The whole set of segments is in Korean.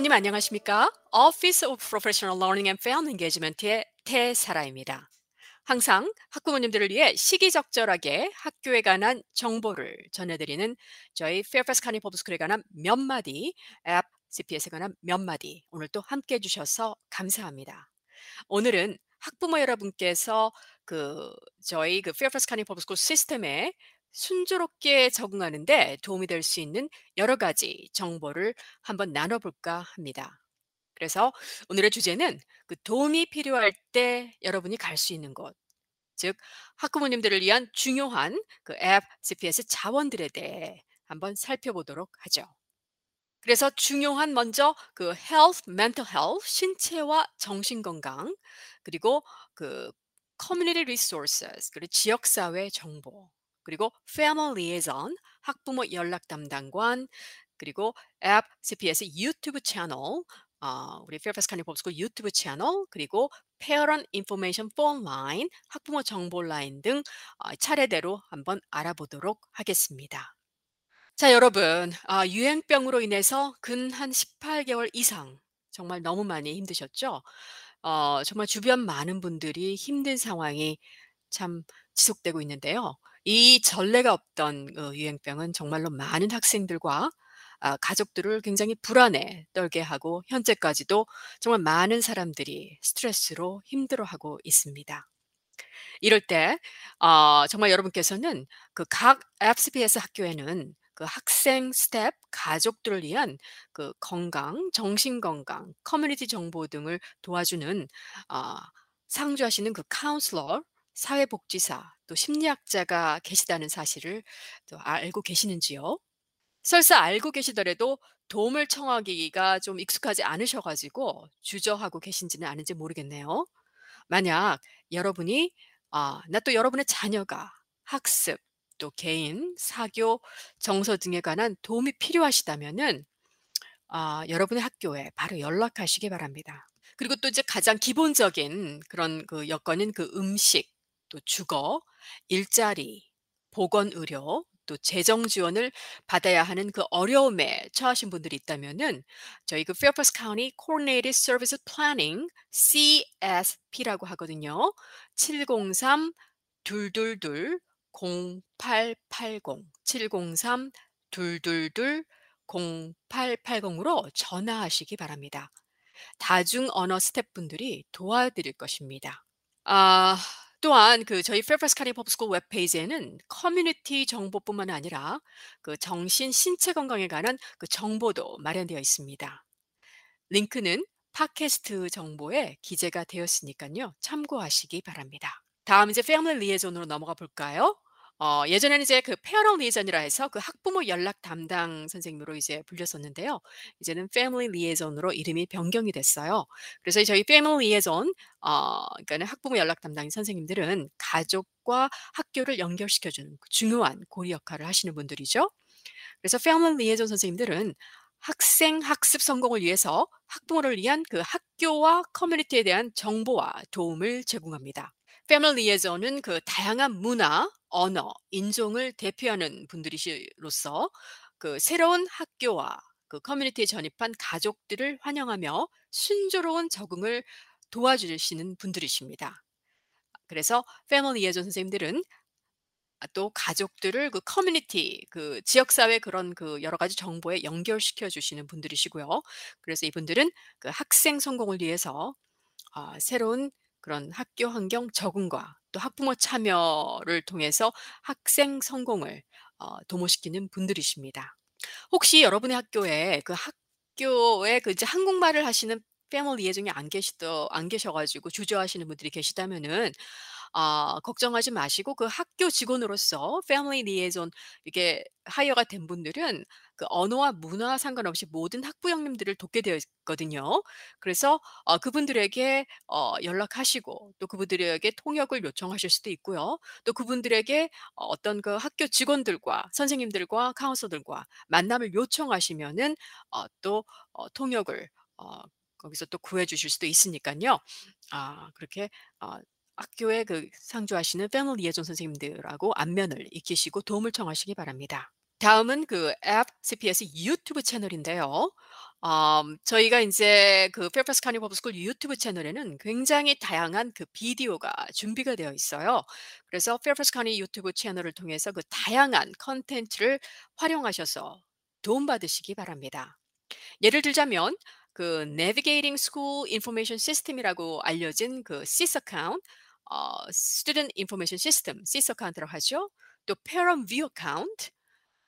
학부모님 안녕하십니까? Office of Professional Learning and Family Engagement의 태사라입니다. 항상 학부모님들을 위해 시기적절하게 학교에 관한 정보를 전해드리는 저희 Fairfax County Public School에 관한 몇 마디, 앱 CPS에 관한 몇 마디 오늘 또 함께 해주셔서 감사합니다. 오늘은 학부모 여러분께서 그 저희 그 Fairfax County Public School 시스템에 순조롭게 적응하는데 도움이 될 수 있는 여러 가지 정보를 한번 나눠볼까 합니다. 그래서 오늘의 주제는 그 도움이 필요할 때 여러분이 갈 수 있는 곳, 즉 학부모님들을 위한 중요한 그앱 CPS 자원들에 대해 한번 살펴보도록 하죠. 그래서 중요한 먼저 그 health, mental health, 신체와 정신 건강, 그리고 그 community 그리고 지역 사회 정보, 그리고 family liaison, 학부모 연락 담당관, 그리고 앱 CPS 유튜브 채널, 어, 우리 County Public School 유튜브 채널, 그리고 Parent Information Phone Line, 학부모 정보 라인 등 어, 차례대로 한번 알아보도록 하겠습니다. 자, 여러분, 아, 유행병으로 인해서 근 한 18개월 이상 정말 너무 많이 힘드셨죠? 어, 정말 주변 많은 분들이 힘든 상황이 참 지속되고 있는데요. 이 전례가 없던 어, 유행병은 정말로 많은 학생들과 아, 가족들을 굉장히 불안에 떨게 하고 현재까지도 정말 많은 사람들이 스트레스로 힘들어하고 있습니다. 이럴 때 어, 정말 여러분께서는 그 각 FCPS 학교에는 그 학생, 스태프, 가족들을 위한 그 건강, 정신 건강, 커뮤니티 정보 등을 도와주는 어, 상주하시는 그 카운슬러, 사회복지사, 또 심리학자가 계시다는 사실을 또 알고 계시는지요? 설사 알고 계시더라도 도움을 청하기가 좀 익숙하지 않으셔 가지고 주저하고 계신지는 아닌지 모르겠네요. 만약 여러분이 아, 나 또 여러분의 자녀가 학습, 또 개인, 사교, 정서 등에 관한 도움이 필요하시다면은 아, 여러분의 학교에 바로 연락하시기 바랍니다. 그리고 또 이제 가장 기본적인 그런 그 여건인 그 음식, 또 주거, 일자리, 보건의료, 또 재정 지원을 받아야 하는 그 어려움에 처하신 분들이 있다면은 저희 그 Fairfax County Coordinated Service Planning CSP라고 하거든요. 703 222 0880 703 222 0880으로 전화하시기 바랍니다. 다중 언어 스태프분들이 도와드릴 것입니다. 아, 또한 그 저희 County Public School 웹페이지에는 커뮤니티 정보뿐만 아니라 그 정신 신체 건강에 관한 그 정보도 마련되어 있습니다. 링크는 팟캐스트 정보에 기재가 되었으니까요. 참고하시기 바랍니다. 다음 이제 family liaison으로 넘어가 볼까요? 어, 예전에는 이제 그 parent liaison이라 해서 그 학부모 연락 담당 선생님으로 이제 불렸었는데요. 이제는 family liaison으로 이름이 변경이 됐어요. 그래서 저희 family liaison, 어, 그러니까 학부모 연락 담당 선생님들은 가족과 학교를 연결시켜 주는 그 중요한 고리 역할을 하시는 분들이죠. 그래서 family liaison 선생님들은 학생 학습 성공을 위해서 학부모를 위한 그 학교와 커뮤니티에 대한 정보와 도움을 제공합니다. family liaison은 그 다양한 문화, 언어, 인종을 대표하는 분들이시로서 그 새로운 학교와 그 커뮤니티에 전입한 가족들을 환영하며 순조로운 적응을 도와주시는 분들이십니다. 그래서 family liaison 선생님들은 또 가족들을 그 커뮤니티, 그 지역사회 그런 그 여러 가지 정보에 연결시켜 주시는 분들이시고요. 그래서 이분들은 그 학생 성공을 위해서 아, 새로운 그런 학교 환경 적응과 또 학부모 참여를 통해서 학생 성공을 어, 도모시키는 분들이십니다. 혹시 여러분의 학교에 그 학교에 그 이제 한국말을 하시는 family liaison이 안 계시더 안 계셔 가지고 주저하시는 분들이 계시다면은 아 걱정하지 마시고 그 학교 직원으로서 family liaison 이게 하이어가 된 분들은 그 언어와 문화 상관없이 모든 학부형님들을 돕게 되어 있거든요. 그래서 어 그분들에게 어 연락하시고 또 그분들에게 통역을 요청하실 수도 있고요. 또 그분들에게 어 어떤 그 학교 직원들과 선생님들과 counselor들과 만남을 요청하시면은 어 또 어 통역을 어 거기서 또 구해 주실 수도 있으니깐요. 아 그렇게 어 학교에 그 상주하시는 family liaison 선생님들하고 안면을 익히시고 도움을 청하시기 바랍니다. 다음은 그 FCPS 유튜브 채널인데요. um 저희가 인제 그 Fairfax County Public School 유튜브 채널에는 굉장히 다양한 그 비디오가 준비가 되어 있어요. 그래서 Fairfax County 유튜브 채널을 통해서 그 다양한 콘텐츠를 활용하셔서 도움받으시기 바랍니다. 예를 들자면 그 Navigating School Information System이라고 알려진 그 SIS account 어 Student Information System SIS account라고 하죠. 또 Parent View account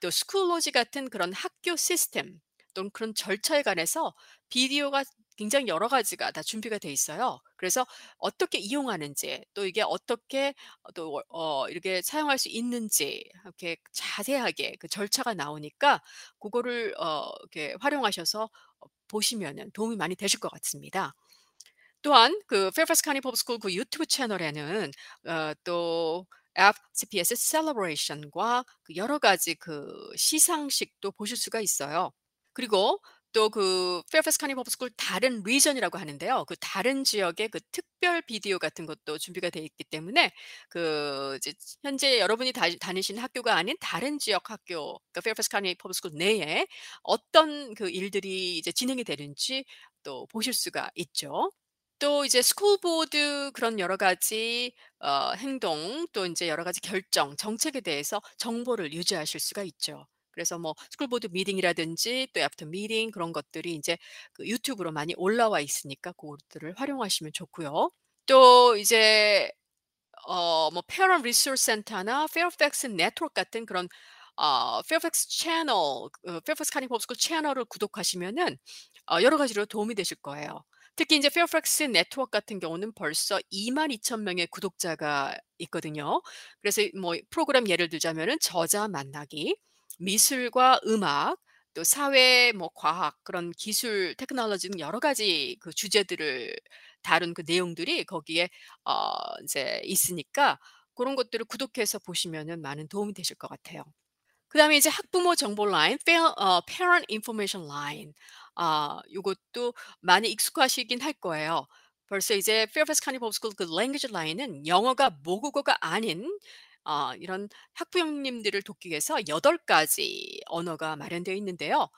또 Schoology 같은 그런 학교 시스템 또는 그런 절차에 관해서 비디오가 굉장히 여러 가지가 다 준비가 돼 있어요. 그래서 어떻게 이용하는지 또 이게 어떻게 어또어 이렇게 사용할 수 있는지 이렇게 자세하게 그 절차가 나오니까 고거를 어 이렇게 활용하셔서 어 보시면은 도움이 많이 되실 것 같습니다. 또한 그 Fairfax County Public School 그 유튜브 채널에는 어또앱 CPS 셀러브레이션과 그 여러 가지 그 시상식도 보실 수가 있어요. 그리고 또 그 Fairfax County Public School 다른 region이라고 하는데요. 그 다른 지역의 그 특별 비디오 같은 것도 준비가 돼 있기 때문에 그 이제 현재 여러분이 다 다니시는 학교가 아닌 다른 지역 학교 그 Fairfax County Public School 내에 어떤 그 일들이 이제 진행이 되는지 또 보실 수가 있죠. 또 이제 school board 그런 여러 가지 어 행동 또 인제 여러 가지 결정, 정책에 대해서 정보를 유지하실 수가 있죠. 그래서 뭐 school board 미팅이라든지 또 애프터 미팅 그런 것들이 인제 그 유튜브로 많이 올라와 있으니까 고것들을 활용하시면 좋고요. 또 이제 어뭐 Parent Center나 Fairfax Network 같은 그런 어 Fairfax 채널 그 Fairfax County Public School 채널을 구독하시면은 어 여러 가지로 도움이 되실 거예요. 특히 인제 Fairfax Network 같은 경우는 벌써 22,000 명의 구독자가 있거든요. 그래서 이뭐 프로그램 예를 들자면은 저자 만나기, 미술과 음악, 또 사회 뭐 과학 그런 기술 테크놀로지 등 여러 가지 그 주제들을 다룬 그 내용들이 거기에 어 인제 있으니까 고런 것들을 구독해서 보시면은 많은 도움이 되실 것 같아요. 그 다음에 이제 학부모 정보 라인 어 Parent Information Line 아 요것도 많이 익숙하시긴 할 거예요. 벌써 이제 Fairfax County Public School 그 language line은 영어가 모국어가 아닌 어 이런 학부형님들을 돕기 위해서 8 가지 언어가 마련되어 있는데요.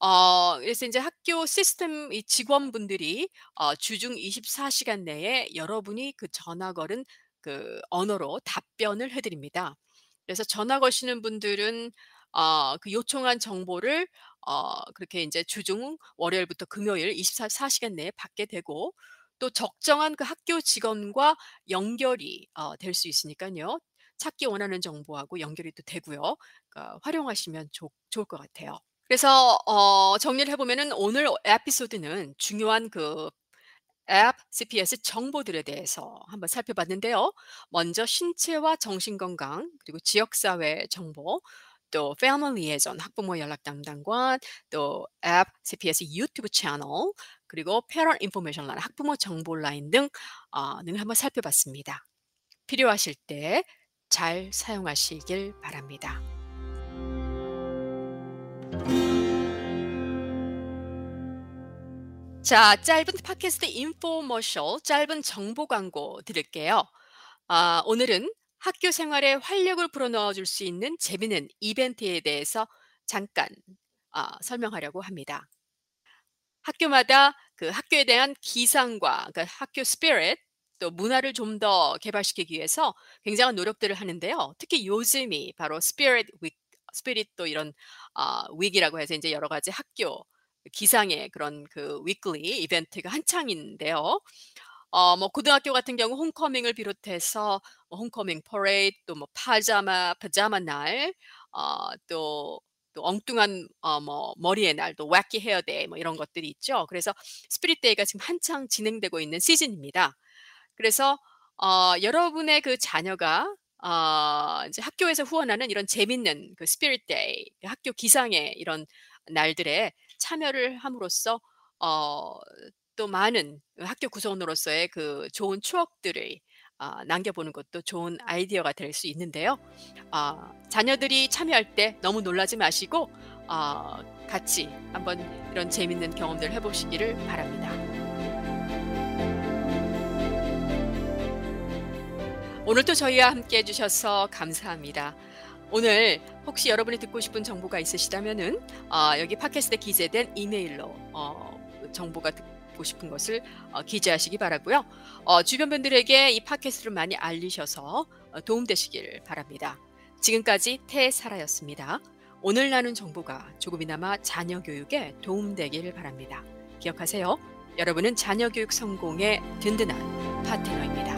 어 그래서 인제 학교 시스템 이 직원분들이 어 주중 24 시간 내에 여러분이 그 전화 걸은 그 언어로 답변을 해 드립니다. 그래서 전화 거시는 분들은 어 그 요청한 정보를 어 그렇게 인제 주중 월요일부터 금요일 24사 시간 내에 받게 되고 또 적정한 그 학교 직원과 연결이 어 될 수 있으니깐요. 찾기 원하는 정보하고 연결이 또 되고요. 그러니까 활용하시면 좋 좋을 것 같아요. 그래서 어 정리를 해 보면은 오늘 에피소드는 중요한 그 앱 CPS 정보들에 대해서 한번 살펴봤는데요. 먼저 신체와 정신 건강 그리고 지역 사회 정보 또 패밀리 리에이전 학부모 연락 담당관 또 앱 CPS 유튜브 채널 그리고 Parent Information Line 학부모 정보 라인 등어늘 한번 살펴봤습니다. 필요하실 때 잘 사용하시길 바랍니다. 자 짧은 팟캐스트 인포머셜 짧은 정보 광고 드릴게요. 아 오늘은 학교 생활에 활력을 불어넣어 줄 수 있는 재미있는 이벤트에 대해서 잠깐 아 설명하려고 합니다. 학교마다 그 학교에 대한 기상과 그 학교 spirit 또 문화를 좀 더 개발시키기 위해서 굉장한 노력들을 하는데요. 특히 요즘이 바로 spirit week spirit 또 이런 아 week이라고 해서 인제 여러 가지 학교 기상의 그런 그 weekly 이벤트가 한창인데요. 어 뭐 고등학교 같은 경우 홈커밍을 비롯해서 뭐 홈커밍 퍼레이드 또뭐 파자마 파자마 날 어또 또 엉뚱한 어 뭐 머리의 날 또 wacky hair 뭐 이런 것들이 있죠. 그래서 spirit day가 지금 한창 진행되고 있는 시즌입니다. 그래서 어 여러분의 그 자녀가 어 인제 학교에서 후원하는 이런 재밌는 그 spirit day 학교 기상의 이런 날들에 참여를 함으로써 어 또 많은 학교 구성원으로서의 그 좋은 추억들을 아 남겨보는 것도 좋은 아이디어가 될 수 있는데요. 아 자녀들이 참여할 때 너무 놀라지 마시고 어 같이 한번 이런 재밌는 경험들을 해 보시기를 바랍니다. 오늘도 저희와 함께 해 주셔서 감사합니다. 오늘 혹시 여러분이 듣고 싶은 정보가 있으시다면은 어, 여기 팟캐스트에 기재된 이메일로 어, 정보가 듣고 싶은 것을 어, 기재하시기 바라고요. 어, 주변 분들에게 이 팟캐스트를 많이 알리셔서 어, 도움되시길 바랍니다. 지금까지 태사라였습니다. 오늘 나눈 정보가 조금이나마 자녀 교육에 도움되길 바랍니다. 기억하세요. 여러분은 자녀 교육 성공의 든든한 파트너입니다.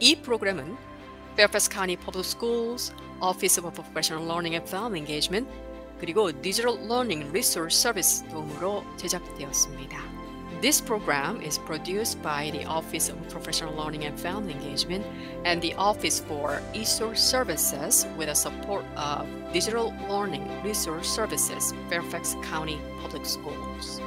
이 프로그램은 Fairfax County Public Schools, Office of Professional Learning and Family Engagement, 그리고 Digital Learning Resource Service 도움으로 제작되었습니다. This program is produced by the Office of Professional Learning and Family Engagement and the Office for Resource Services with the support of Digital Learning Resource Services, Fairfax County Public Schools.